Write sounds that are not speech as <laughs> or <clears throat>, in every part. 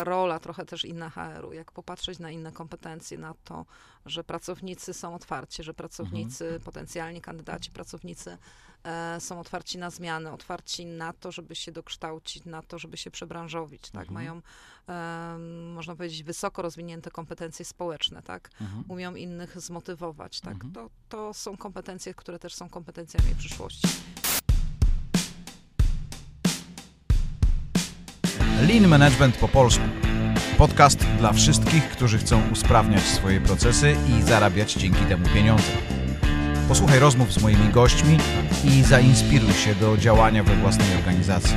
taka rola trochę też inna HR-u, jak popatrzeć na inne kompetencje, na to, że pracownicy są otwarci, że pracownicy, Mhm. potencjalni kandydaci, pracownicy e, są otwarci na zmiany, otwarci na to, żeby się dokształcić, na to, żeby się przebranżowić, tak? Mhm. Mają, em, można powiedzieć, wysoko rozwinięte kompetencje społeczne, tak? Mhm. Umią innych zmotywować, tak? Mhm. To, to są kompetencje, które też są kompetencjami przyszłości. Lean Management po polsku. Podcast dla wszystkich, którzy chcą usprawniać swoje procesy i zarabiać dzięki temu pieniądze. Posłuchaj rozmów z moimi gośćmi i zainspiruj się do działania we własnej organizacji.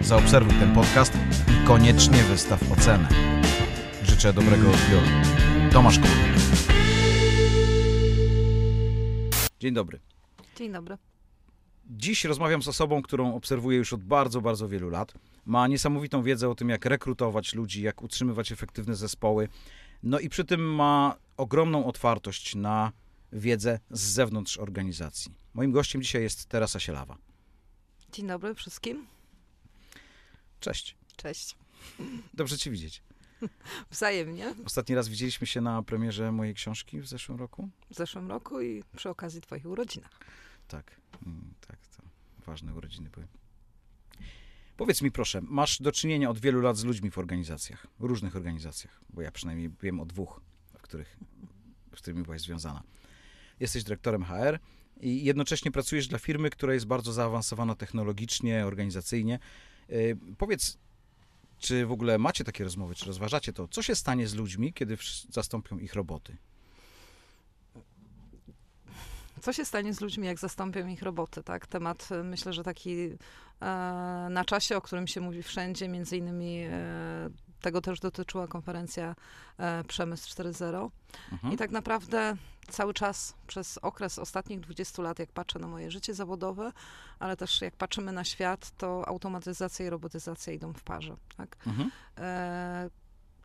Zaobserwuj ten podcast i koniecznie wystaw ocenę. Życzę dobrego odbioru. Tomasz Król. Dzień dobry. Dzień dobry. Dziś rozmawiam z osobą, którą obserwuję już od bardzo, bardzo wielu lat. Ma niesamowitą wiedzę o tym, jak rekrutować ludzi, jak utrzymywać efektywne zespoły. No i przy tym ma ogromną otwartość na wiedzę z zewnątrz organizacji. Moim gościem dzisiaj jest Teresa Sielawa. Dzień dobry wszystkim. Cześć. Cześć. <laughs> Dobrze Cię widzieć. Wzajemnie Ostatni raz widzieliśmy się na premierze mojej książki w zeszłym roku. w zeszłym roku i przy okazji Twoich urodzinach. Tak, mm, tak, to ważne urodziny były. Powiedz mi proszę, masz do czynienia od wielu lat z ludźmi w organizacjach, w różnych organizacjach, bo ja przynajmniej wiem o dwóch, w których, z którymi byłaś związana. Jesteś dyrektorem HR i jednocześnie pracujesz dla firmy, która jest bardzo zaawansowana technologicznie, organizacyjnie. Yy, powiedz, czy w ogóle macie takie rozmowy, czy rozważacie to, co się stanie z ludźmi, kiedy zastąpią ich roboty? Co się stanie z ludźmi, jak zastąpią ich roboty, tak? Temat, y, myślę, że taki e, na czasie, o którym się mówi wszędzie, między innymi e, tego też dotyczyła konferencja e, Przemysł 4.0. Mhm. I tak naprawdę cały czas przez okres ostatnich 20 lat, jak patrzę na moje życie zawodowe, ale też jak patrzymy na świat, to automatyzacja i robotyzacja idą w parze, tak? Mhm. E,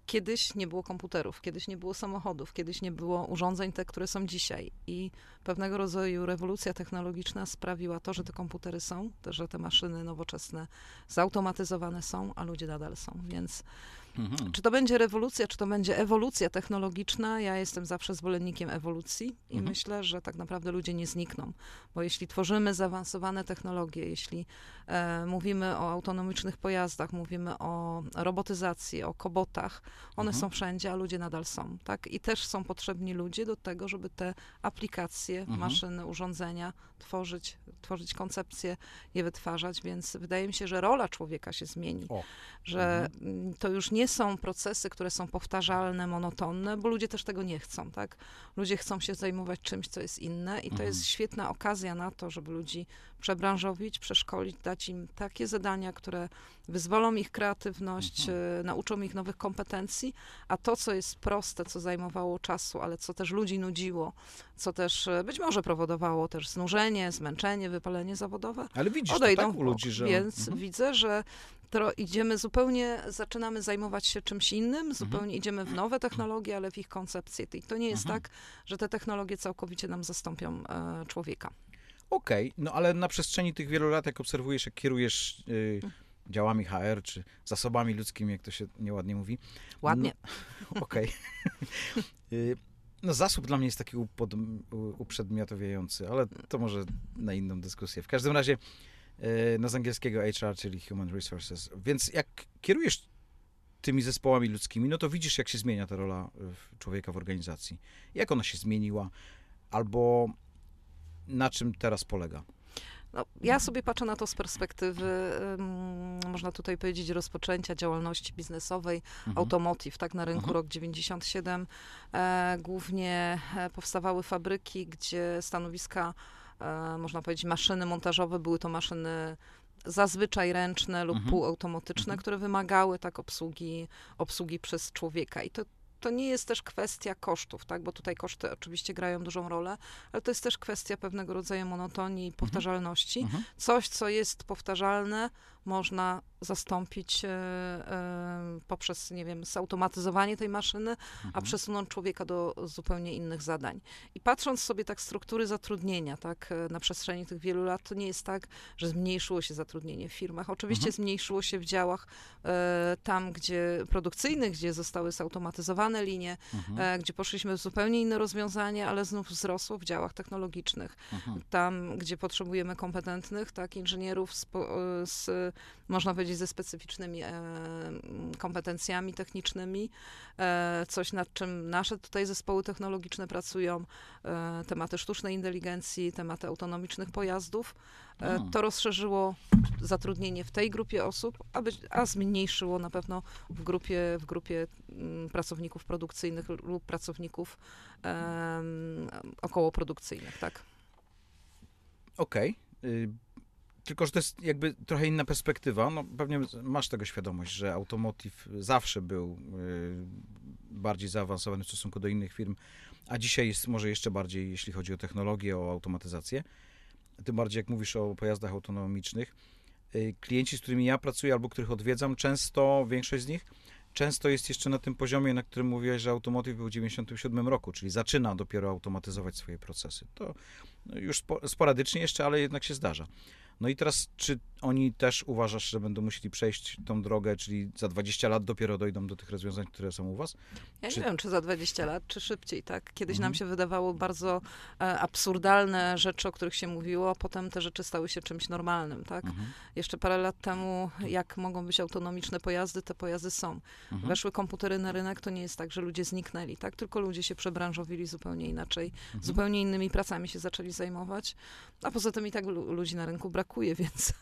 Kiedyś nie było komputerów, kiedyś nie było samochodów, kiedyś nie było urządzeń te, które są dzisiaj. I pewnego rodzaju rewolucja technologiczna sprawiła to, że te komputery są, że te maszyny nowoczesne zautomatyzowane są, a ludzie nadal są. Więc Mhm. czy to będzie rewolucja, czy to będzie ewolucja technologiczna, ja jestem zawsze zwolennikiem ewolucji i Mhm. myślę, że tak naprawdę ludzie nie znikną. Bo jeśli tworzymy zaawansowane technologie, jeśli e, mówimy o autonomicznych pojazdach, mówimy o robotyzacji, o kobotach, one Mhm. są wszędzie, a ludzie nadal są. Tak? I też są potrzebni ludzie do tego, żeby te aplikacje, Mhm. maszyny, urządzenia tworzyć, tworzyć koncepcje, je wytwarzać, więc wydaje mi się, że rola człowieka się zmieni O. że mm, to już nie są procesy, które są powtarzalne, monotonne, bo ludzie też tego nie chcą, tak? Ludzie chcą się zajmować czymś, co jest inne i to Mhm. jest świetna okazja na to, żeby ludzi przebranżowić, przeszkolić, dać im takie zadania, które wyzwolą ich kreatywność, Mhm. e, nauczą ich nowych kompetencji, a to, co jest proste, co zajmowało czasu, ale co też ludzi nudziło, co też e, być może powodowało też znużenie, zmęczenie, wypalenie zawodowe, Ale widzisz to odejdą tak w u ludzi, że... Więc Mhm. widzę, że tro, idziemy zupełnie, zaczynamy zajmować się czymś Mhm. innym, zupełnie idziemy w nowe technologie, ale w ich koncepcje. I to nie jest Mhm. tak, że te technologie całkowicie nam zastąpią e, człowieka. Okej, no ale na przestrzeni tych wielu lat, jak obserwujesz, jak kierujesz y, działami HR, czy zasobami ludzkimi, jak to się nieładnie mówi. Ładnie. <laughs> Okej. Y, no zasób dla mnie jest taki upod, uprzedmiotowiający, ale to może na inną dyskusję. W każdym razie, no z angielskiego HR, czyli Human Resources. Więc jak kierujesz tymi zespołami ludzkimi, no to widzisz, jak się zmienia ta rola y, człowieka w organizacji. Jak ona się zmieniła, albo na czym teraz polega. No, ja sobie patrzę na to z perspektywy, można tutaj powiedzieć, rozpoczęcia działalności biznesowej, Mhm. automotive, tak, na rynku Mhm. rok 97. E, głównie e, powstawały fabryki, gdzie stanowiska, e, można powiedzieć, maszyny montażowe, były to maszyny zazwyczaj ręczne lub Mhm. półautomatyczne, Mhm. które wymagały tak obsługi, obsługi przez człowieka. I to, to nie jest też kwestia kosztów, tak? bo tutaj koszty oczywiście grają dużą rolę, ale to jest też kwestia pewnego rodzaju monotonii i powtarzalności. Mhm. Coś, co jest powtarzalne, można zastąpić e, e, poprzez, nie wiem, zautomatyzowanie tej maszyny, a Mhm. przesunąć człowieka do zupełnie innych zadań. I patrząc sobie tak struktury zatrudnienia, tak, e, na przestrzeni tych wielu lat, to nie jest tak, że zmniejszyło się zatrudnienie w firmach. Oczywiście Mhm. zmniejszyło się w działach e, tam, gdzie produkcyjnych, gdzie zostały zautomatyzowane linie, Mhm. gdzie poszliśmy w zupełnie inne rozwiązania, ale znów wzrosło w działach technologicznych. Mhm. Tam, gdzie potrzebujemy kompetentnych, tak, inżynierów z, z można powiedzieć, ze specyficznymi e, kompetencjami technicznymi, e, coś nad czym nasze tutaj zespoły technologiczne pracują, e, tematy sztucznej inteligencji, tematy autonomicznych pojazdów. To rozszerzyło zatrudnienie w tej grupie osób, a, być, a zmniejszyło na pewno w grupie, w grupie mm, pracowników produkcyjnych lub pracowników em, okołoprodukcyjnych, tak. Okej. Y, Tylko, że to jest jakby trochę inna perspektywa. No, pewnie masz tego świadomość, że automotive zawsze był y, bardziej zaawansowany w stosunku do innych firm, a dzisiaj jest może jeszcze bardziej, jeśli chodzi o technologię, o automatyzację. Tym bardziej, jak mówisz o pojazdach autonomicznych. Y, Klienci, z którymi ja pracuję albo których odwiedzam, często, większość z nich, często jest jeszcze na tym poziomie, na którym mówiłeś, że automotive był w 97 roku, czyli zaczyna dopiero automatyzować swoje procesy. To no, już spo, sporadycznie jeszcze, ale jednak się zdarza. No i teraz, czy oni też uważasz, że będą musieli przejść tą drogę, czyli za 20 lat dopiero dojdą do tych rozwiązań, które są u was? Ja Czy- nie wiem, czy za 20 lat, czy szybciej, tak? Kiedyś nam Mhm. się wydawało bardzo e, absurdalne rzeczy, o których się mówiło, a potem te rzeczy stały się czymś normalnym, tak? Mhm. Jeszcze parę lat temu, jak mogą być autonomiczne pojazdy, te pojazdy są. Mhm. Weszły komputery na rynek, to nie jest tak, że ludzie zniknęli, tak? Tylko ludzie się przebranżowili zupełnie inaczej, Mhm. zupełnie innymi pracami się zaczęli zajmować, a poza tym i tak lu- ludzi na rynku brakuje, <laughs> więc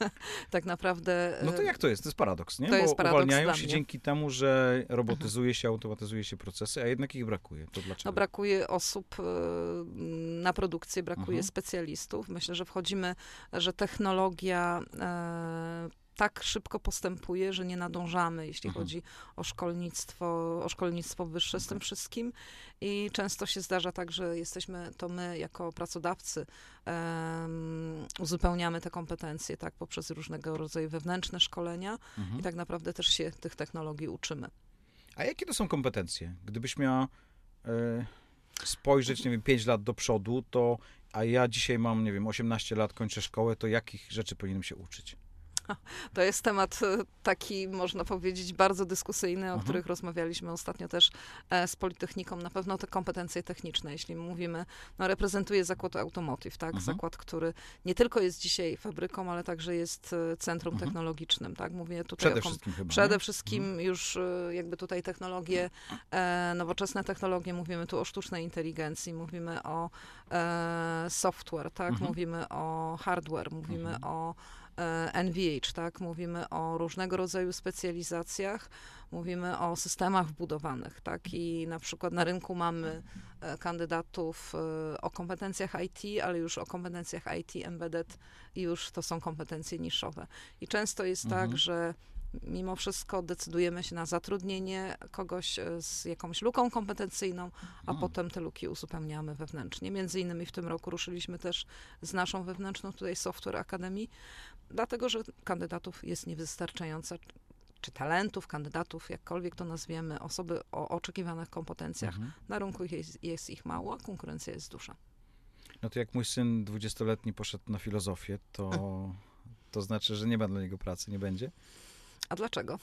tak naprawdę... No to e, jak to jest? To jest paradoks, nie? To jest Bo paradoks uwalniają się dzięki temu, że robotyzuje się, automatyzuje się procesy, a jednak ich brakuje. To dlaczego? No brakuje osób e, na produkcję, brakuje Mhm. specjalistów. Myślę, że wchodzimy, że technologia e, tak szybko postępuje, że nie nadążamy, jeśli Mhm. chodzi o szkolnictwo, o szkolnictwo wyższe z tym wszystkim. I często się zdarza tak, że jesteśmy, to my jako pracodawcy em, uzupełniamy te kompetencje, tak, poprzez różnego rodzaju wewnętrzne szkolenia Mhm. i tak naprawdę też się tych technologii uczymy. A jakie to są kompetencje? Gdybyś miała e, spojrzeć, nie wiem, 5 lat do przodu, to a ja dzisiaj mam, nie wiem, 18 lat, kończę szkołę, to jakich rzeczy powinienem się uczyć? <laughs> To jest temat e, taki, można powiedzieć, bardzo dyskusyjny, o Mhm. których rozmawialiśmy ostatnio też e, z Politechniką. Na pewno te kompetencje techniczne, jeśli mówimy, no reprezentuje zakład Automotive, tak? Mhm. Zakład, który nie tylko jest dzisiaj fabryką, ale także jest e, centrum Mhm. technologicznym, tak? Mówię tutaj Przede o wszystkim chyba. Przede nie? wszystkim już e, jakby tutaj technologie, e, nowoczesne technologie, mówimy tu o sztucznej inteligencji, mówimy o e, software, tak, Mhm. mówimy o hardware, mówimy Mhm. o NVH, tak, mówimy o różnego rodzaju specjalizacjach, mówimy o systemach wbudowanych, tak, i na przykład na rynku mamy e, kandydatów e, o kompetencjach IT, ale już o kompetencjach IT embedded i już to są kompetencje niszowe. I często jest Mhm. tak, że mimo wszystko decydujemy się na zatrudnienie kogoś e, z jakąś luką kompetencyjną, a Mhm. potem te luki uzupełniamy wewnętrznie. Między innymi w tym roku ruszyliśmy też z naszą wewnętrzną tutaj Software Academy, dlatego że kandydatów jest niewystarczająco, czy talentów, kandydatów, jakkolwiek to nazwiemy, osoby o oczekiwanych kompetencjach. Mhm. Na rynku jest, jest ich mało, a konkurencja jest duża. No to jak mój syn 20-letni poszedł na filozofię, to, <laughs> to znaczy, że nie ma dla niego pracy, nie będzie? A dlaczego?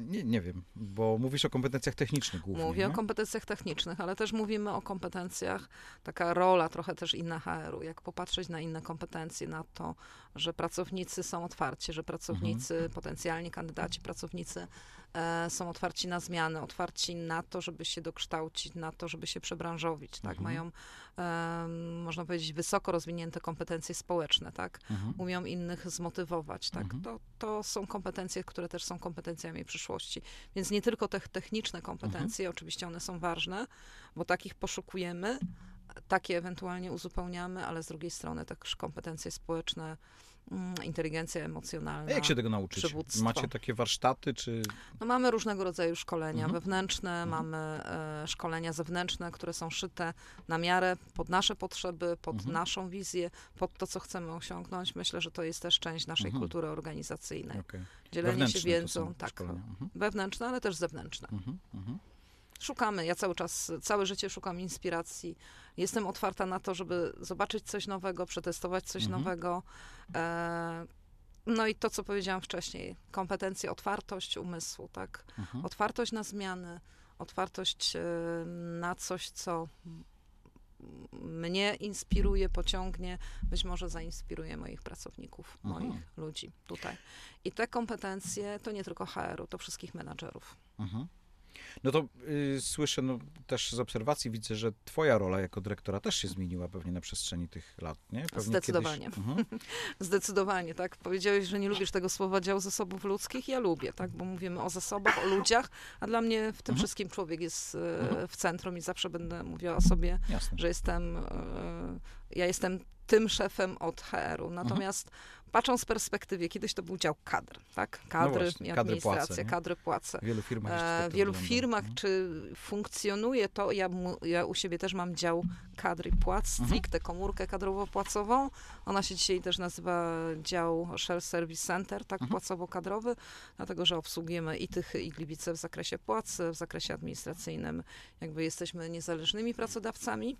Nie, nie wiem, bo mówisz o kompetencjach technicznych głównie. Mówię o nie? kompetencjach technicznych, ale też mówimy o kompetencjach, taka rola trochę też inna HR-u, jak popatrzeć na inne kompetencje, na to, że pracownicy są otwarci, że pracownicy, Mhm. potencjalni kandydaci, pracownicy są otwarci na zmiany, otwarci na to, żeby się dokształcić, na to, żeby się przebranżowić, tak? Mhm. Mają, em, można powiedzieć, wysoko rozwinięte kompetencje społeczne, tak? Mhm. umią innych zmotywować, tak? Mhm. To, to są kompetencje, które też są kompetencjami przyszłości. Więc nie tylko te techniczne kompetencje, Mhm. oczywiście one są ważne, bo takich poszukujemy, takie ewentualnie uzupełniamy, ale z drugiej strony też kompetencje społeczne, inteligencja emocjonalna. A jak się tego nauczyć? przywództwo. Macie takie warsztaty, czy... No mamy różnego rodzaju szkolenia Mhm. wewnętrzne, mamy e, szkolenia zewnętrzne, które są szyte na miarę pod nasze potrzeby, pod Mhm. naszą wizję, pod to, co chcemy osiągnąć. Myślę, że to jest też część naszej Mhm. kultury organizacyjnej. Okej. Dzielenie się Wewnętrzne to wiedzą, tak. Mhm. wewnętrzne, ale też zewnętrzne. Mhm. Mhm. Szukamy, ja cały czas, całe życie szukam inspiracji. Jestem otwarta na to, żeby zobaczyć coś nowego, przetestować coś Mhm. nowego. E, no i to, co powiedziałam wcześniej, kompetencje, otwartość umysłu, tak? Mhm. Otwartość na zmiany, otwartość e, na coś, co mnie inspiruje, pociągnie, być może zainspiruje moich pracowników, Mhm. moich ludzi tutaj. I te kompetencje to nie tylko HR-u, to wszystkich menadżerów. Mhm. No to y, słyszę no, też z obserwacji, widzę, że twoja rola jako dyrektora też się zmieniła pewnie na przestrzeni tych lat, nie? Pewnie Zdecydowanie. Kiedyś... Mhm. <laughs> Zdecydowanie, tak. Powiedziałeś, że nie lubisz tego słowa dział zasobów ludzkich. Ja lubię, tak, bo mówimy o zasobach, o ludziach, a dla mnie w tym Mhm. wszystkim człowiek jest e, Mhm. w centrum i zawsze będę mówiła o sobie, Jasne. że jestem, e, ja jestem tym szefem od HR-u. Mhm. Natomiast patrząc z perspektywy, kiedyś to był dział kadr, tak? Kadry No właśnie, i kadry administracja, płace, kadry płace. W wielu firmach E, tak wielu firmach, Mhm. czy funkcjonuje to, ja, ja u siebie też mam dział kadr i płac, Mhm. stricte komórkę kadrowo-płacową. Ona się dzisiaj też nazywa dział Shell Service Center, tak, Mhm. płacowo-kadrowy, dlatego, że obsługujemy i tych, i gliwice w zakresie płac, w zakresie administracyjnym, jakby jesteśmy niezależnymi pracodawcami.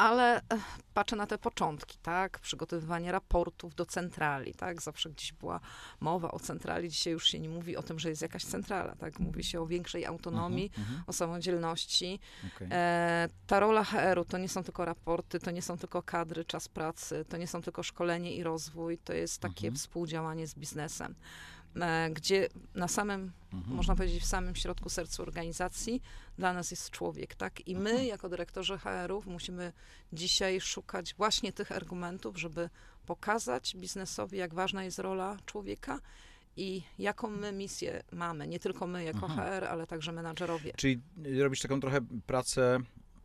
Ale eh, patrzę na te początki, tak? Przygotowywanie raportów do centrali, tak? Zawsze gdzieś była mowa o centrali, dzisiaj już się nie mówi o tym, że jest jakaś centrala, tak? Mówi się o większej autonomii, Mhm, mhm. o samodzielności. Okej. E, ta rola HR-u to nie są tylko raporty, to nie są tylko kadry, czas pracy, to nie są tylko szkolenie i rozwój, to jest takie Mhm. współdziałanie z biznesem, gdzie na samym, Mhm. można powiedzieć, w samym środku sercu organizacji dla nas jest człowiek, tak? I my, Mhm. jako dyrektorzy HR-ów, musimy dzisiaj szukać właśnie tych argumentów, żeby pokazać biznesowi, jak ważna jest rola człowieka i jaką my misję mamy. Nie tylko my jako Mhm. HR, ale także menadżerowie. Czyli y, robisz taką trochę pracę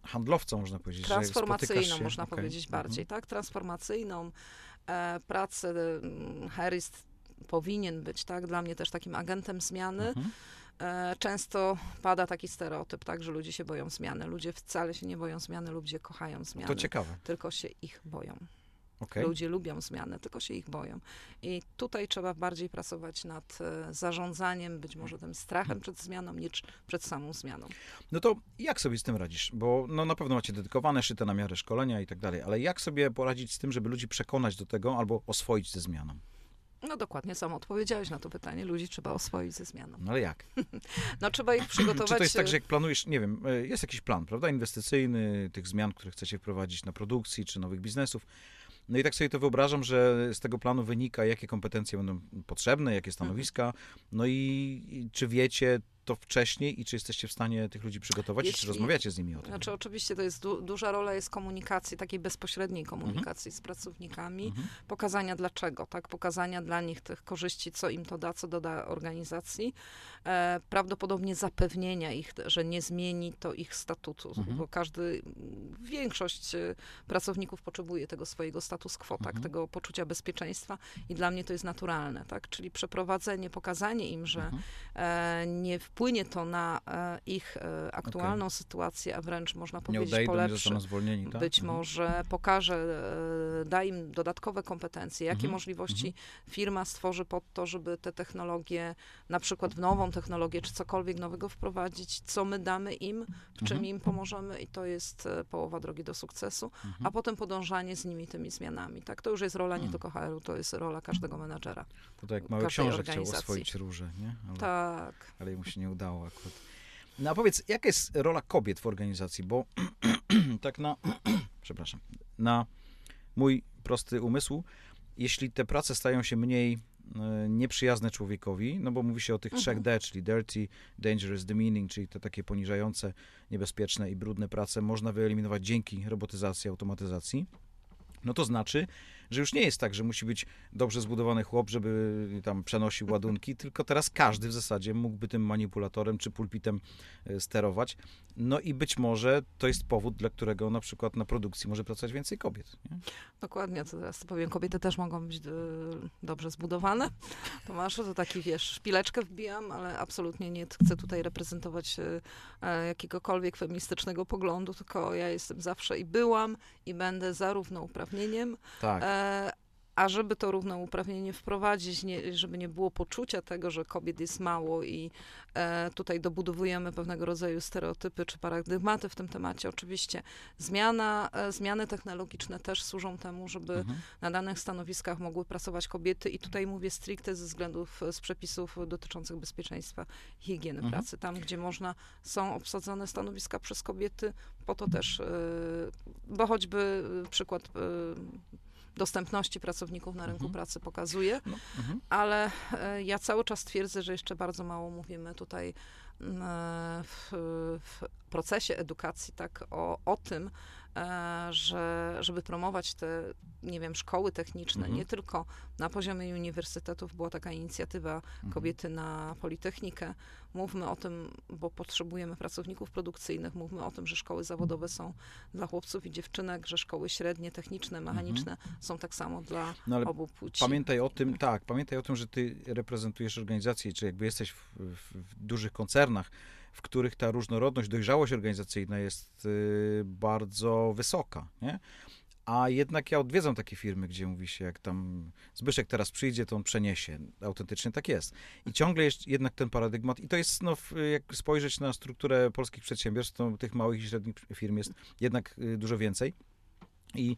handlowcą, można powiedzieć. transformacyjną, się- można okej. powiedzieć bardziej, Mhm. tak? Transformacyjną e, pracę. mm, Harris powinien być, tak? Dla mnie też takim agentem zmiany. Mhm. E, często pada taki stereotyp, tak? Że ludzie się boją zmiany. Ludzie wcale się nie boją zmiany, ludzie kochają zmiany. To ciekawe. Tylko się ich boją. Okej. Ludzie lubią zmiany, tylko się ich boją. I tutaj trzeba bardziej pracować nad e, zarządzaniem, być może tym strachem przed zmianą, niż przed samą zmianą. No to jak sobie z tym radzisz? Bo no, na pewno macie dedykowane, szyte na miarę szkolenia i tak dalej, ale jak sobie poradzić z tym, żeby ludzi przekonać do tego albo oswoić ze zmianą? No dokładnie, sam odpowiedziałeś na to pytanie. Ludzi trzeba oswoić ze zmianą. No ale jak? <laughs> No trzeba ich <clears throat> przygotować. Czy to jest tak, e, że jak planujesz, nie wiem, y, jest jakiś plan, prawda, inwestycyjny, tych zmian, które chcecie wprowadzić na produkcji czy nowych biznesów. No i tak sobie to wyobrażam, że z tego planu wynika, jakie kompetencje będą potrzebne, jakie stanowiska, no i, i czy wiecie to wcześniej i czy jesteście w stanie tych ludzi przygotować i czy Jeśli- rozmawiacie z nimi o tym? Znaczy oczywiście to jest du- duża rola jest komunikacji, takiej bezpośredniej komunikacji z pracownikami, Mhm. pokazania dlaczego, tak, pokazania dla nich tych korzyści, co im to da, co doda organizacji, e, prawdopodobnie zapewnienia ich, że nie zmieni to ich statutu, Mhm. bo każdy, większość e, pracowników potrzebuje tego swojego status quo, tak, Mhm. tego poczucia bezpieczeństwa i dla mnie to jest naturalne, tak, czyli przeprowadzenie, pokazanie im, że Mhm. e, nie wpłynie to na e, ich e, aktualną sytuację, a wręcz można Nie powiedzieć odejdą, nie polepszy. zostaną zwolnieni, tak? Być Mhm. może pokaże, e, da im dodatkowe kompetencje, jakie Mhm, możliwości firma stworzy pod to, żeby te technologie, na przykład w nową technologię, czy cokolwiek nowego wprowadzić, co my damy im, w czym Mhm. im pomożemy i to jest połowa drogi do sukcesu, Mhm. a potem podążanie z nimi tymi zmianami. Tak, to już jest rola nie Mhm. tylko HR-u, to jest rola każdego menadżera. To tak jak mały książę chciał organizacji. oswoić róże, nie? Ale, Tak. ale mu się nie udało akurat. No a powiedz, jaka jest rola kobiet w organizacji? Bo <clears throat> tak na, <clears throat> przepraszam, na mój prosty umysł, jeśli te prace stają się mniej e, nieprzyjazne człowiekowi, no bo mówi się o tych trzech Mhm. D, czyli dirty, dangerous, demeaning, czyli te takie poniżające, niebezpieczne i brudne prace można wyeliminować dzięki robotyzacji, automatyzacji, no to znaczy, że już nie jest tak, że musi być dobrze zbudowany chłop, żeby tam przenosił ładunki, tylko teraz każdy w zasadzie mógłby tym manipulatorem czy pulpitem e, sterować. No i być może to jest powód, dla którego na przykład na produkcji może pracować więcej kobiet. Nie? Dokładnie, to teraz powiem, kobiety też mogą być e, dobrze zbudowane. Tomasz, to taki, wiesz, szpileczkę wbijam, ale absolutnie nie chcę tutaj reprezentować e, jakiegokolwiek feministycznego poglądu, tylko ja jestem zawsze i byłam i będę za równouprawnieniem. Tak. A żeby to równouprawnienie wprowadzić, nie, żeby nie było poczucia tego, że kobiet jest mało i e, tutaj dobudowujemy pewnego rodzaju stereotypy czy paradygmaty w tym temacie, oczywiście zmiana, e, zmiany technologiczne też służą temu, żeby Mhm. na danych stanowiskach mogły pracować kobiety i tutaj mówię stricte ze względów e, z przepisów dotyczących bezpieczeństwa i higieny Mhm. pracy. Tam, gdzie można, są obsadzone stanowiska przez kobiety, po to też, e, bo choćby e, przykład e, dostępności pracowników na rynku Mhm. pracy pokazuje, No, mhm. ale e, ja cały czas twierdzę, że jeszcze bardzo mało mówimy tutaj e, w, w procesie edukacji tak o, o tym, że żeby promować te, nie wiem, szkoły techniczne, Mhm. nie tylko na poziomie uniwersytetów była taka inicjatywa Mhm. Kobiety na Politechnikę. Mówmy o tym, bo potrzebujemy pracowników produkcyjnych, mówmy o tym, że szkoły zawodowe są dla chłopców i dziewczynek, że szkoły średnie, techniczne, mechaniczne są tak samo dla No obu płci. Pamiętaj o tym, tak, pamiętaj o tym, że ty reprezentujesz organizację, czy jakby jesteś w, w, w dużych koncernach, w których ta różnorodność, dojrzałość organizacyjna jest y, bardzo wysoka, nie? A jednak ja odwiedzam takie firmy, gdzie mówi się, jak tam Zbyszek teraz przyjdzie, to on przeniesie. Autentycznie tak jest. I ciągle jest jednak ten paradygmat. I to jest, no, jak spojrzeć na strukturę polskich przedsiębiorstw, to tych małych i średnich firm jest jednak y, dużo więcej. I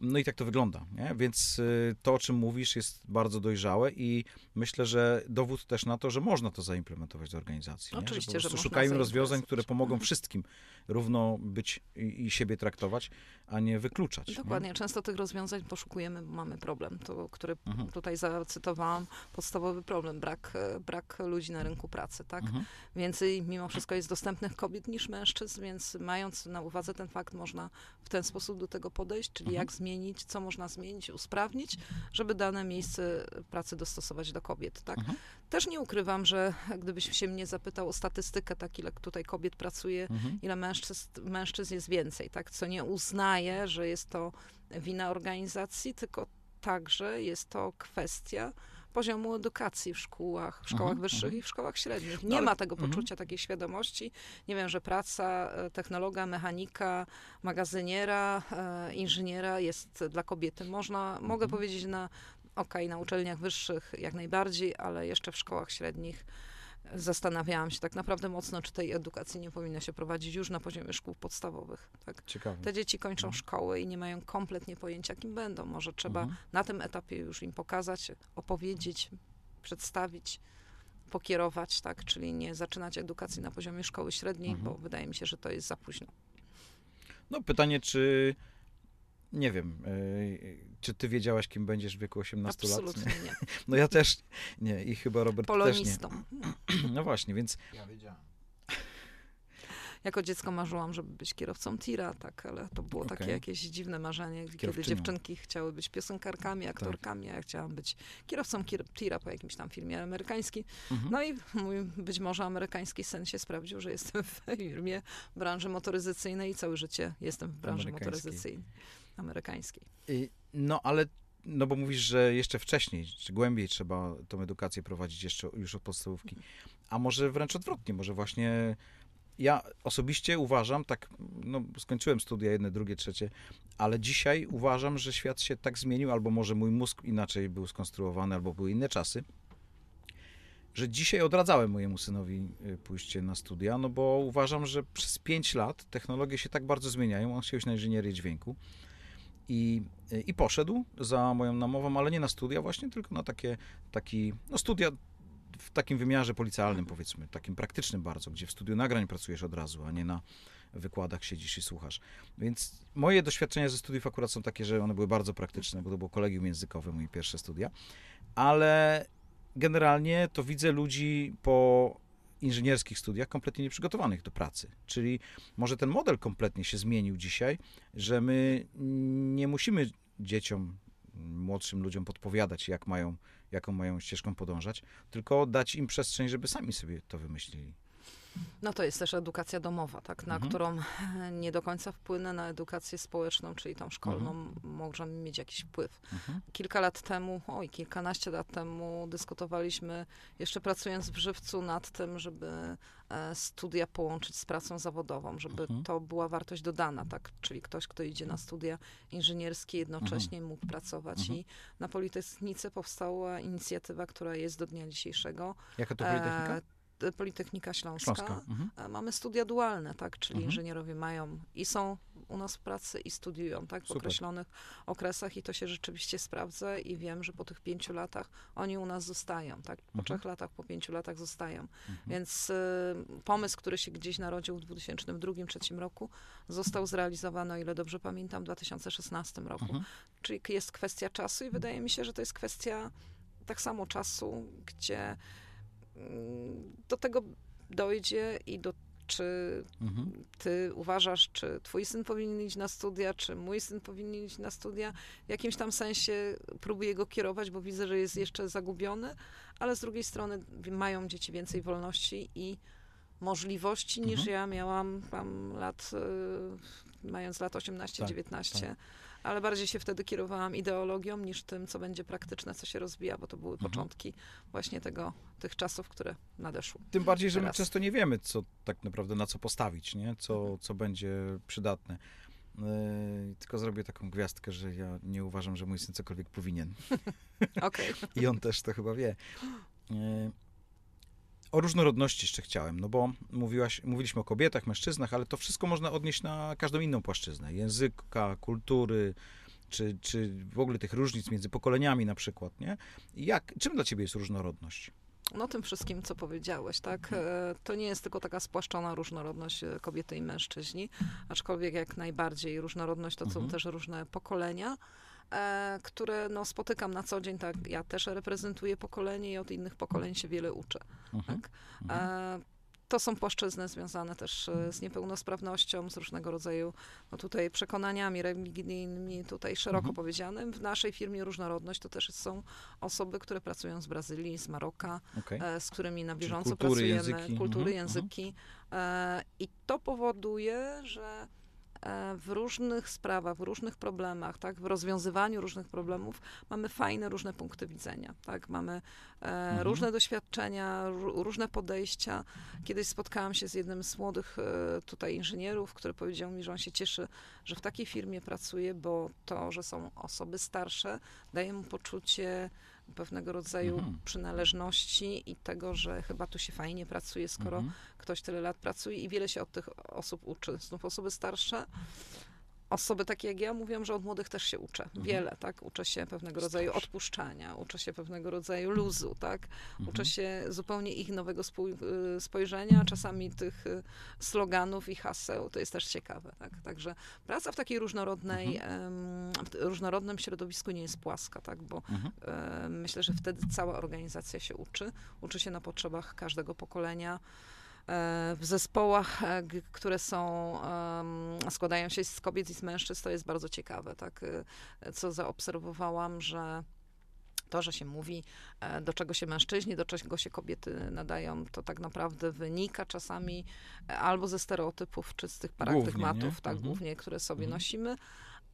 no i tak to wygląda, nie? Więc y, to, o czym mówisz, jest bardzo dojrzałe i myślę, że dowód też na to, że można to zaimplementować do organizacji. nie? Oczywiście, że, że szukajmy rozwiązań, które pomogą wszystkim równo być i, i siebie traktować, a nie wykluczać. nie? Dokładnie. Często tych rozwiązań poszukujemy, bo mamy problem, to, który Mhm. tutaj zacytowałam, podstawowy problem, brak, e, brak ludzi na rynku pracy, tak? Mhm. Więcej mimo wszystko jest dostępnych kobiet niż mężczyzn, więc mając na uwadze ten fakt, można w ten sposób do tego podejść, czyli Mhm. jak zmienić, co można zmienić, usprawnić, żeby dane miejsce pracy dostosować do kobiet, tak? Mhm. Też nie ukrywam, że gdybyś się mnie zapytał o statystykę, tak ile tutaj kobiet pracuje, Mhm. ile mężczyzn, mężczyzn jest więcej, tak? Co nie uznaje, że jest to wina organizacji, tylko także jest to kwestia poziomu edukacji w szkołach, w szkołach Mhm, wyższych mhm. i w szkołach średnich. No Nie ale- ma tego mhm. poczucia, takiej świadomości. Nie wiem, że praca e, technologa, mechanika, magazyniera, e, inżyniera jest dla kobiety. Można, mogę powiedzieć na, okej, na uczelniach wyższych jak najbardziej, ale jeszcze w szkołach średnich zastanawiałam się tak naprawdę mocno, czy tej edukacji nie powinno się prowadzić już na poziomie szkół podstawowych. Tak? Ciekawe. Te dzieci kończą Mhm. szkoły i nie mają kompletnie pojęcia, kim będą. Może trzeba Mhm. na tym etapie już im pokazać, opowiedzieć, przedstawić, pokierować, tak? Czyli nie zaczynać edukacji na poziomie szkoły średniej, Mhm. bo wydaje mi się, że to jest za późno. No pytanie, czy nie wiem, y, czy ty wiedziałaś, kim będziesz w wieku 18 lat? Absolutnie nie. <laughs> No ja też nie i chyba Robert też Polonistą. nie. <clears throat> No właśnie, więc Ja wiedziałem. <laughs> Jako dziecko marzyłam, żeby być kierowcą tira, tak, ale to było takie Okej. jakieś dziwne marzenie, kiedy. Tak. dziewczynki chciały być piosenkarkami, aktorkami, a ja chciałam być kierowcą kier- tira po jakimś tam filmie amerykańskim. mhm. No i mój być może amerykański sen się sprawdził, że jestem w firmie branży motoryzacyjnej i całe życie jestem w branży motoryzacyjnej amerykańskiej. I- No ale, no bo mówisz, że jeszcze wcześniej, czy głębiej trzeba tą edukację prowadzić jeszcze już od podstawówki. A może wręcz odwrotnie, może właśnie ja osobiście uważam, tak, no skończyłem studia jedne, drugie, trzecie, ale dzisiaj uważam, że świat się tak zmienił, albo może mój mózg inaczej był skonstruowany, albo były inne czasy, że dzisiaj odradzałem mojemu synowi y, pójście na studia, no bo uważam, że przez 5 lat technologie się tak bardzo zmieniają, on chciał iść na inżynierię dźwięku, i, i poszedł za moją namową, ale nie na studia właśnie, tylko na takie taki, no studia w takim wymiarze policjalnym powiedzmy, takim praktycznym bardzo, gdzie w studiu nagrań pracujesz od razu, a nie na wykładach siedzisz i słuchasz. Więc moje doświadczenia ze studiów akurat są takie, że one były bardzo praktyczne, bo to było kolegium językowe, moje pierwsze studia, ale generalnie to widzę ludzi po inżynierskich studiach kompletnie nieprzygotowanych do pracy. Czyli może ten model kompletnie się zmienił dzisiaj, że my nie musimy dzieciom młodszym ludziom podpowiadać, jak mają, jaką mają ścieżką podążać, tylko dać im przestrzeń, żeby sami sobie to wymyślili. No to jest też edukacja domowa, tak, na Mhm. którą <laughs> nie do końca wpłynę na edukację społeczną, czyli tą szkolną, Mhm. możemy mieć jakiś wpływ. Mhm. Kilka lat temu, oj, kilkanaście lat temu dyskutowaliśmy, jeszcze pracując w Żywcu, nad tym, żeby e, studia połączyć z pracą zawodową, żeby Mhm. to była wartość dodana, tak? Czyli ktoś, kto idzie na studia inżynierskie, jednocześnie mógł pracować. Mhm. I na Politechnice powstała inicjatywa, która jest do dnia dzisiejszego. Jaka to Politechnika? E, Politechnika Śląska. Śląska. Mhm. E, Mamy studia dualne, tak? Czyli Mhm. inżynierowie mają i są u nas w pracy i studiują, tak? W Super. określonych okresach i to się rzeczywiście sprawdza i wiem, że po tych pięciu latach oni u nas zostają, tak? Po Mhm. trzech latach, po pięciu latach zostają. Mhm. Więc y, pomysł, który się gdzieś narodził w 2002-2003 roku, został zrealizowany, o ile dobrze pamiętam, w 2016 roku. Mhm. Czyli jest kwestia czasu i wydaje mi się, że to jest kwestia tak samo czasu, gdzie do tego dojdzie i do czy Mhm. ty uważasz, czy twój syn powinien iść na studia, czy mój syn powinien iść na studia. W jakimś tam sensie próbuję go kierować, bo widzę, że jest jeszcze zagubiony, ale z drugiej strony mają dzieci więcej wolności i możliwości niż Mhm. ja miałam tam lat, y, mając lat 18-19. tak. Ale bardziej się wtedy kierowałam ideologią niż tym, co będzie praktyczne, co się rozwija, bo to były Mhm. początki właśnie tego, tych czasów, które nadeszły. Tym bardziej, że my Teraz. często nie wiemy, co tak naprawdę na co postawić, nie? Co, Mhm. co będzie przydatne. Yy, tylko zrobię taką gwiazdkę, że ja nie uważam, że mój syn cokolwiek powinien. <laughs> Okej. <laughs> I on też to chyba wie. Yy, O różnorodności jeszcze chciałem, no bo mówiłaś, mówiliśmy o kobietach, mężczyznach, ale to wszystko można odnieść na każdą inną płaszczyznę. Języka, kultury, czy, czy w ogóle tych różnic między pokoleniami na przykład, nie? Jak, czym dla ciebie jest różnorodność? No tym wszystkim, co powiedziałeś, tak? E, To nie jest tylko taka spłaszczona różnorodność e, kobiety i mężczyźni, aczkolwiek jak najbardziej różnorodność to są Mhm. też różne pokolenia, które no, spotykam na co dzień, tak? Ja też reprezentuję pokolenie i od innych pokoleń się wiele uczę, Mhm. tak? Mhm. E, To są płaszczyzny związane też e, z niepełnosprawnością, z różnego rodzaju no tutaj przekonaniami religijnymi, tutaj szeroko Mhm. powiedzianym. W naszej firmie różnorodność to też są osoby, które pracują z Brazylii, z Maroka, e, z którymi na bieżąco kultury, pracujemy, języki. kultury, Mhm, języki. E, I to powoduje, że e, w różnych sprawach, w różnych problemach, tak, w rozwiązywaniu różnych problemów mamy fajne, różne punkty widzenia, tak, mamy e, Mhm. różne doświadczenia, ró- różne podejścia. Kiedyś spotkałam się z jednym z młodych e, tutaj inżynierów, który powiedział mi, że on się cieszy, że w takiej firmie pracuje, bo to, że są osoby starsze, daje mu poczucie pewnego rodzaju Mhm. przynależności i tego, że chyba tu się fajnie pracuje, skoro Mhm. ktoś tyle lat pracuje i wiele się od tych osób uczy. Znów osoby starsze, osoby takie jak ja mówią, że od młodych też się uczę. Mhm. Wiele, tak? Uczę się pewnego rodzaju odpuszczania, uczę się pewnego rodzaju luzu, tak? Mhm. Uczę się zupełnie ich nowego y, spojrzenia, czasami tych y, sloganów i haseł, to jest też ciekawe, tak? Także praca w takiej różnorodnej, em, w różnorodnym środowisku nie jest płaska, tak? Bo Mhm. E, Myślę, że wtedy cała organizacja się uczy. Uczy się na potrzebach każdego pokolenia. E, W zespołach, e, które są, składają się z kobiet i z mężczyzn, to jest bardzo ciekawe, tak? E, Co zaobserwowałam, że to, że się mówi, do czego się mężczyźni, do czego się kobiety nadają, to tak naprawdę wynika czasami albo ze stereotypów, czy z tych Głównie, paradygmatów, nie? tak, Mhm. głównie, które sobie Mhm. nosimy,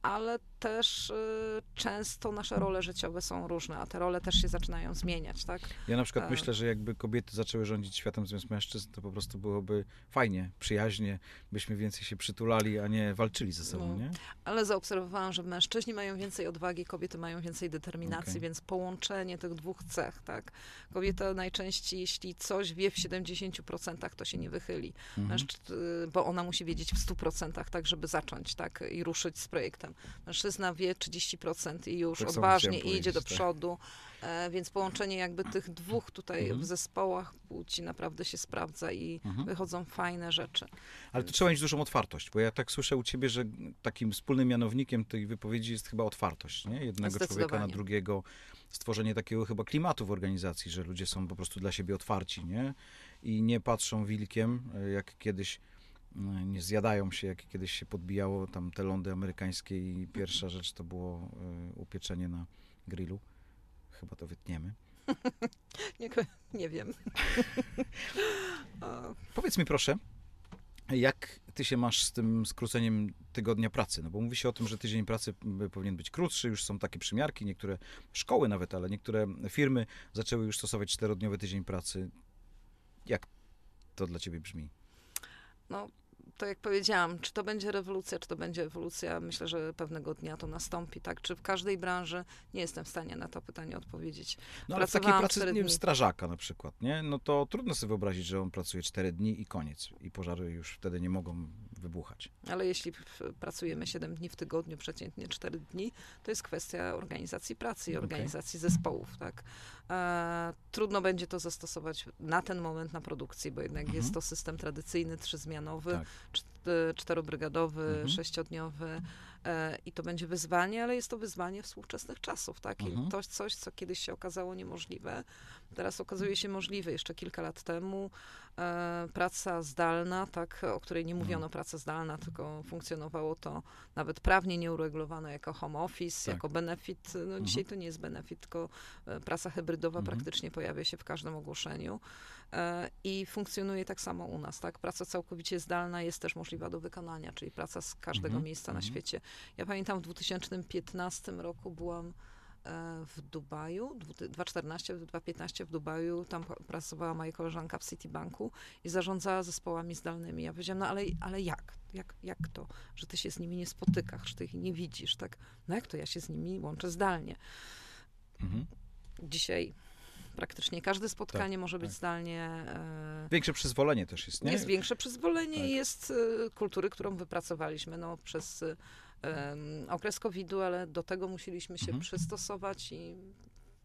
ale też y, często nasze role życiowe są różne, a te role też się zaczynają zmieniać, tak? Ja na przykład E. myślę, że jakby kobiety zaczęły rządzić światem zamiast mężczyzn, to po prostu byłoby fajnie, przyjaźnie, byśmy więcej się przytulali, a nie walczyli ze sobą, No. nie? Ale zaobserwowałam, że mężczyźni mają więcej odwagi, kobiety mają więcej determinacji, Okej. więc połączenie tych dwóch cech, tak? Kobieta najczęściej, jeśli coś wie w 70%, to się nie wychyli, Mhm. Mężczy- bo ona musi wiedzieć w 100%, tak, żeby zacząć, tak, i ruszyć z projektem. Mężczyzna wie 30% i już Tak odważnie idzie do tak. przodu, e, więc połączenie jakby tych dwóch tutaj Mhm. w zespołach płci naprawdę się sprawdza i Mhm. wychodzą fajne rzeczy. Ale to trzeba mieć dużą otwartość, bo ja tak słyszę u ciebie, że takim wspólnym mianownikiem tej wypowiedzi jest chyba otwartość, nie? Jednego człowieka na drugiego, stworzenie takiego chyba klimatu w organizacji, że ludzie są po prostu dla siebie otwarci, nie? I nie patrzą wilkiem, e, jak kiedyś nie zjadają się, jak kiedyś się podbijało tam te lądy amerykańskie i pierwsza rzecz to było y, upieczenie na grillu. Chyba to wytniemy. <laughs> Nie, nie wiem. <laughs> Powiedz mi proszę, jak ty się masz z tym skróceniem tygodnia pracy? No bo mówi się o tym, że tydzień pracy y, powinien być krótszy, już są takie przymiarki, niektóre szkoły nawet, ale niektóre firmy zaczęły już stosować czterodniowy tydzień pracy. Jak to dla ciebie brzmi? No, to jak powiedziałam, czy to będzie rewolucja, czy to będzie ewolucja, myślę, że pewnego dnia to nastąpi, tak? Czy w każdej branży, nie jestem w stanie na to pytanie odpowiedzieć. No ale w takiej pracy, nie wiem, strażaka na przykład, nie? No to trudno sobie wyobrazić, że on pracuje 4 dni i koniec. I pożary już wtedy nie mogą wybuchać. Ale jeśli pracujemy 7 dni w tygodniu, przeciętnie 4 dni, to jest kwestia organizacji pracy i organizacji zespołów, tak? E, trudno będzie to zastosować na ten moment na produkcji, bo jednak Mhm. jest to system tradycyjny, trzyzmianowy, Tak. czt- czterobrygadowy, Mhm. sześciodniowy i to będzie wyzwanie, ale jest to wyzwanie współczesnych czasów, tak? I Mhm. to coś, co kiedyś się okazało niemożliwe, teraz okazuje się możliwe. Jeszcze kilka lat temu e, praca zdalna, tak, o której nie mówiono Mhm. praca zdalna, tylko funkcjonowało to nawet prawnie nieuregulowane jako home office, Tak. jako benefit. No, dzisiaj to nie jest benefit, tylko e, praca hybrydowa Mhm. praktycznie pojawia się w każdym ogłoszeniu. E, I funkcjonuje tak samo u nas, tak? Praca całkowicie zdalna jest też możliwa do wykonania, czyli praca z każdego Mhm, miejsca na mhm. świecie. Ja pamiętam w 2015 roku byłam e, w Dubaju, dwu- 2014, 2015 w Dubaju, tam pracowała moja koleżanka w Citibanku i zarządzała zespołami zdalnymi. Ja powiedziałam, no ale, ale jak? jak? Jak to, że ty się z nimi nie spotykasz, że ty ich nie widzisz, tak? No jak to ja się z nimi łączę zdalnie? Mhm. Dzisiaj praktycznie każde spotkanie może być tak. zdalnie. E, Większe przyzwolenie też jest, nie? jest większe przyzwolenie Tak. i jest e, kultury, którą wypracowaliśmy no, przez em, okres COVID-u, ale do tego musieliśmy się Mhm. przystosować i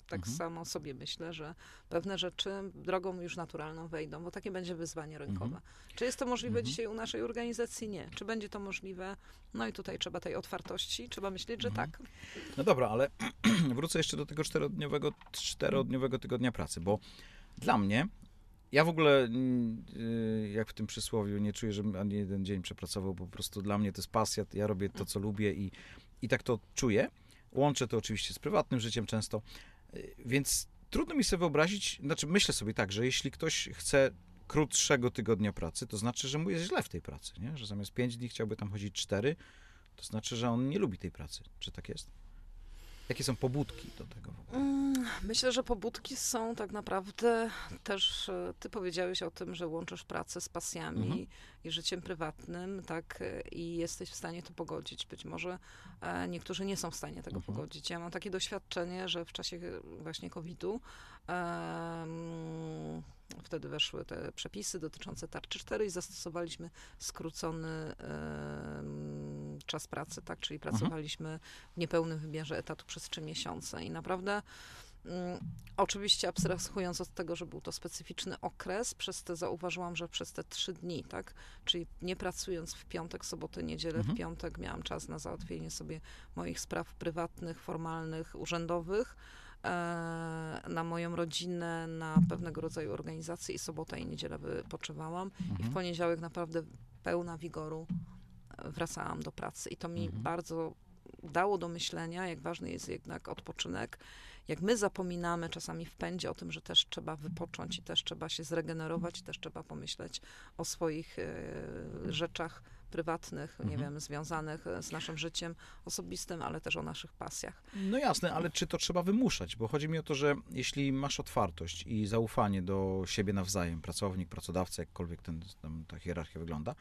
tak Mhm. samo sobie myślę, że pewne rzeczy drogą już naturalną wejdą, bo takie będzie wyzwanie rynkowe. Czy jest to możliwe Mhm. dzisiaj u naszej organizacji? Nie. Czy będzie to możliwe? No i tutaj trzeba tej otwartości, trzeba myśleć, że Mhm. tak. No dobra, ale <clears throat> wrócę jeszcze do tego czterodniowego, czterodniowego tygodnia pracy, bo dla mnie, ja w ogóle, mm, y, jak w tym przysłowiu, nie czuję, żebym ani jeden dzień przepracował, po prostu dla mnie to jest pasja, ja robię to, co lubię i, i tak to czuję. Łączę to oczywiście z prywatnym życiem często, więc trudno mi sobie wyobrazić, znaczy myślę sobie tak, że jeśli ktoś chce krótszego tygodnia pracy, to znaczy, że mu jest źle w tej pracy, nie? że zamiast 5 dni chciałby tam chodzić 4, to znaczy, że on nie lubi tej pracy. Czy tak jest? Jakie są pobudki do tego? Mm, Myślę, że pobudki są tak naprawdę też, e, ty powiedziałeś o tym, że łączysz pracę z pasjami Mhm. i życiem prywatnym, tak, e, i jesteś w stanie to pogodzić. Być może e, niektórzy nie są w stanie tego Mhm. pogodzić. Ja mam takie doświadczenie, że w czasie właśnie COVID-u em, wtedy weszły te przepisy dotyczące tarczy 4 i zastosowaliśmy skrócony czas pracy, tak, czyli Mhm. pracowaliśmy w niepełnym wymiarze etatu przez trzy miesiące i naprawdę mm, oczywiście abstrahując od tego, że był to specyficzny okres, przez te zauważyłam, że przez te trzy dni, tak, czyli nie pracując w piątek, sobotę, niedzielę, Mhm. w piątek miałam czas na załatwienie sobie moich spraw prywatnych, formalnych, urzędowych, e, na moją rodzinę, na pewnego rodzaju organizacje i sobota i niedzielę wypoczywałam i w Mhm. poniedziałek naprawdę pełna wigoru wracałam do pracy. I to mi Mhm. bardzo dało do myślenia, jak ważny jest jednak odpoczynek. Jak my zapominamy czasami w pędzie o tym, że też trzeba wypocząć i też trzeba się zregenerować, i też trzeba pomyśleć o swoich e, rzeczach prywatnych, nie Mhm. wiem, związanych e, z naszym życiem osobistym, ale też o naszych pasjach. No jasne, ale czy to trzeba wymuszać? Bo chodzi mi o to, że jeśli masz otwartość i zaufanie do siebie nawzajem, pracownik, pracodawca, jakkolwiek ten, tam, ta hierarchia wygląda,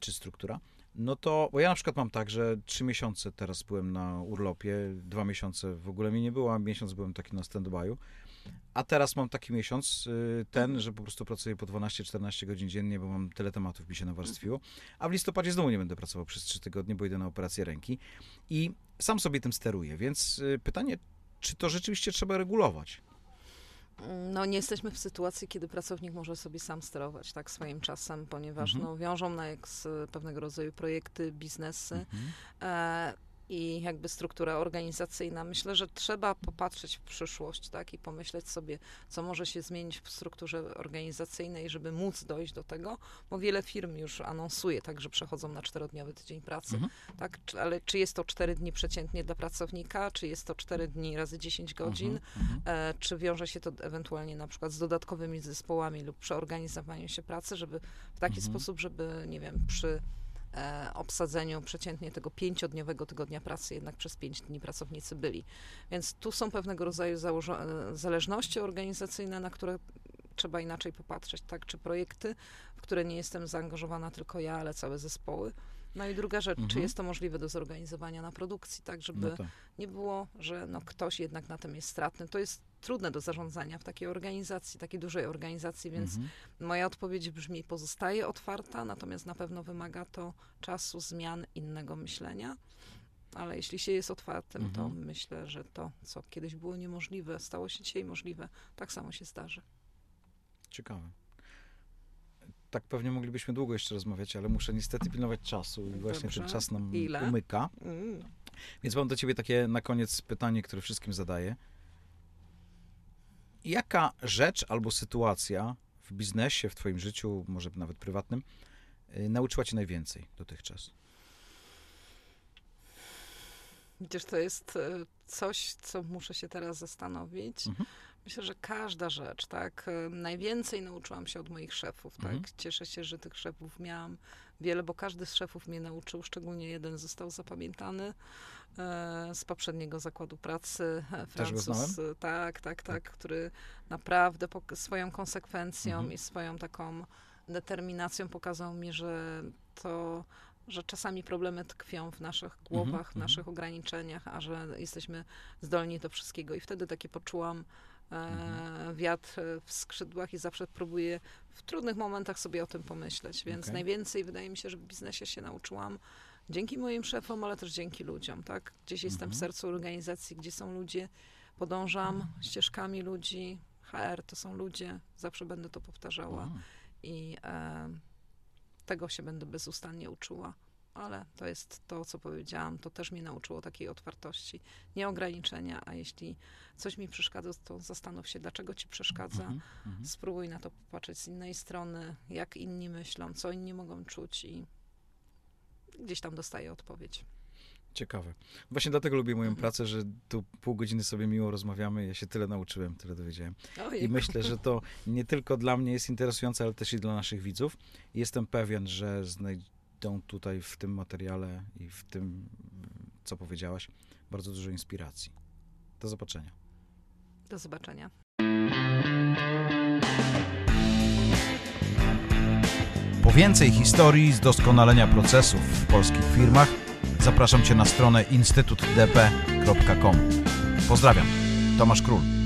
czy struktura, no to, bo ja na przykład mam tak, że trzy miesiące teraz byłem na urlopie, dwa miesiące w ogóle mi nie było, a miesiąc byłem taki na stand-by'u, a teraz mam taki miesiąc, y, ten, że po prostu pracuję po 12-14 godzin dziennie, bo mam tyle tematów mi się nawarstwiło, a w listopadzie znowu nie będę pracował przez trzy tygodnie, bo idę na operację ręki. I sam sobie tym steruję, więc y, pytanie, czy to rzeczywiście trzeba regulować? No, nie jesteśmy w sytuacji, kiedy pracownik może sobie sam sterować tak swoim czasem, ponieważ Mhm. no, wiążą na jak z pewnego rodzaju projekty, biznesy. Mhm. E, i jakby struktura organizacyjna. Myślę, że trzeba popatrzeć w przyszłość, tak, i pomyśleć sobie, co może się zmienić w strukturze organizacyjnej, żeby móc dojść do tego, bo wiele firm już anonsuje, tak, że przechodzą na czterodniowy tydzień pracy, Mhm. tak, ale czy jest to cztery dni przeciętnie dla pracownika, czy jest to cztery dni razy 10 godzin, Mhm, mhm. e, czy wiąże się to ewentualnie na przykład z dodatkowymi zespołami lub przeorganizowaniu się pracy, żeby w taki Mhm. sposób, żeby, nie wiem, przy obsadzeniu przeciętnie tego pięciodniowego tygodnia pracy jednak przez pięć dni pracownicy byli. Więc tu są pewnego rodzaju e, zależności organizacyjne, na które trzeba inaczej popatrzeć, tak? Czy projekty, w które nie jestem zaangażowana tylko ja, ale całe zespoły. No i druga rzecz, czy Mhm. jest to możliwe do zorganizowania na produkcji, tak, żeby No tak. nie było, że no ktoś jednak na tym jest stratny. To jest trudne do zarządzania w takiej organizacji, takiej dużej organizacji, więc Mhm. moja odpowiedź brzmi, pozostaje otwarta, natomiast na pewno wymaga to czasu, zmian, innego myślenia. Ale jeśli się jest otwartym, to Mhm. myślę, że to, co kiedyś było niemożliwe, stało się dzisiaj możliwe, tak samo się zdarzy. Ciekawe. Tak pewnie moglibyśmy długo jeszcze rozmawiać, ale muszę niestety pilnować czasu i właśnie Dobrze. ten czas nam Ile? umyka. Więc mam do ciebie takie na koniec pytanie, które wszystkim zadaję. Jaka rzecz albo sytuacja w biznesie, w twoim życiu, może nawet prywatnym, y, nauczyła cię najwięcej dotychczas? Widzisz, to jest e, coś, co muszę się teraz zastanowić. Mhm. Myślę, że każda rzecz, tak. e, Najwięcej nauczyłam się od moich szefów, tak. Mhm. Cieszę się, że tych szefów miałam wiele, bo każdy z szefów mnie nauczył, szczególnie jeden został zapamiętany z poprzedniego zakładu pracy. e, Francuz, e, tak, tak, tak, który naprawdę swoją konsekwencją Mhm. i swoją taką determinacją pokazał mi, że to że czasami problemy tkwią w naszych głowach, w mhm. naszych ograniczeniach, a że jesteśmy zdolni do wszystkiego. I wtedy takie poczułam e, Mhm. wiatr w skrzydłach i zawsze próbuję w trudnych momentach sobie o tym pomyśleć. Więc Okej. najwięcej wydaje mi się, że w biznesie się nauczyłam dzięki moim szefom, ale też dzięki ludziom, tak? Gdzieś jestem w Mhm. sercu organizacji, gdzie są ludzie, podążam ścieżkami ludzi. HR to są ludzie, zawsze będę to powtarzała Aha. i e, tego się będę bezustannie uczyła. Ale to jest to, co powiedziałam, to też mnie nauczyło takiej otwartości, nie ograniczenia, a jeśli coś mi przeszkadza, to zastanów się, dlaczego ci przeszkadza. Mhm, mhm. Spróbuj na to popatrzeć z innej strony, jak inni myślą, co inni mogą czuć i gdzieś tam dostaję odpowiedź. Ciekawe. Właśnie dlatego lubię moją Mhm. pracę, że tu pół godziny sobie miło rozmawiamy. Ja się tyle nauczyłem, tyle dowiedziałem. I Ojej. myślę, że to nie tylko dla mnie jest interesujące, ale też i dla naszych widzów. I jestem pewien, że znajdą tutaj w tym materiale i w tym, co powiedziałaś, bardzo dużo inspiracji. Do zobaczenia. Do zobaczenia. Więcej historii z doskonalenia procesów w polskich firmach zapraszam Cię na stronę instytutdp.com. Pozdrawiam, Tomasz Król.